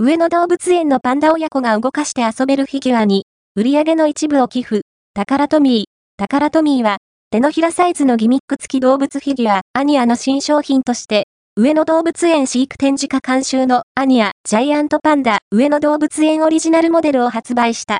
上野動物園のパンダ親子が動かして遊べるフィギュアに、売り上げの一部を寄付、タカラトミー。タカラトミーは、手のひらサイズのギミック付き動物フィギュア、アニアの新商品として、上野動物園飼育展示家監修のアニアジャイアントパンダ上野動物園オリジナルモデルを発売した。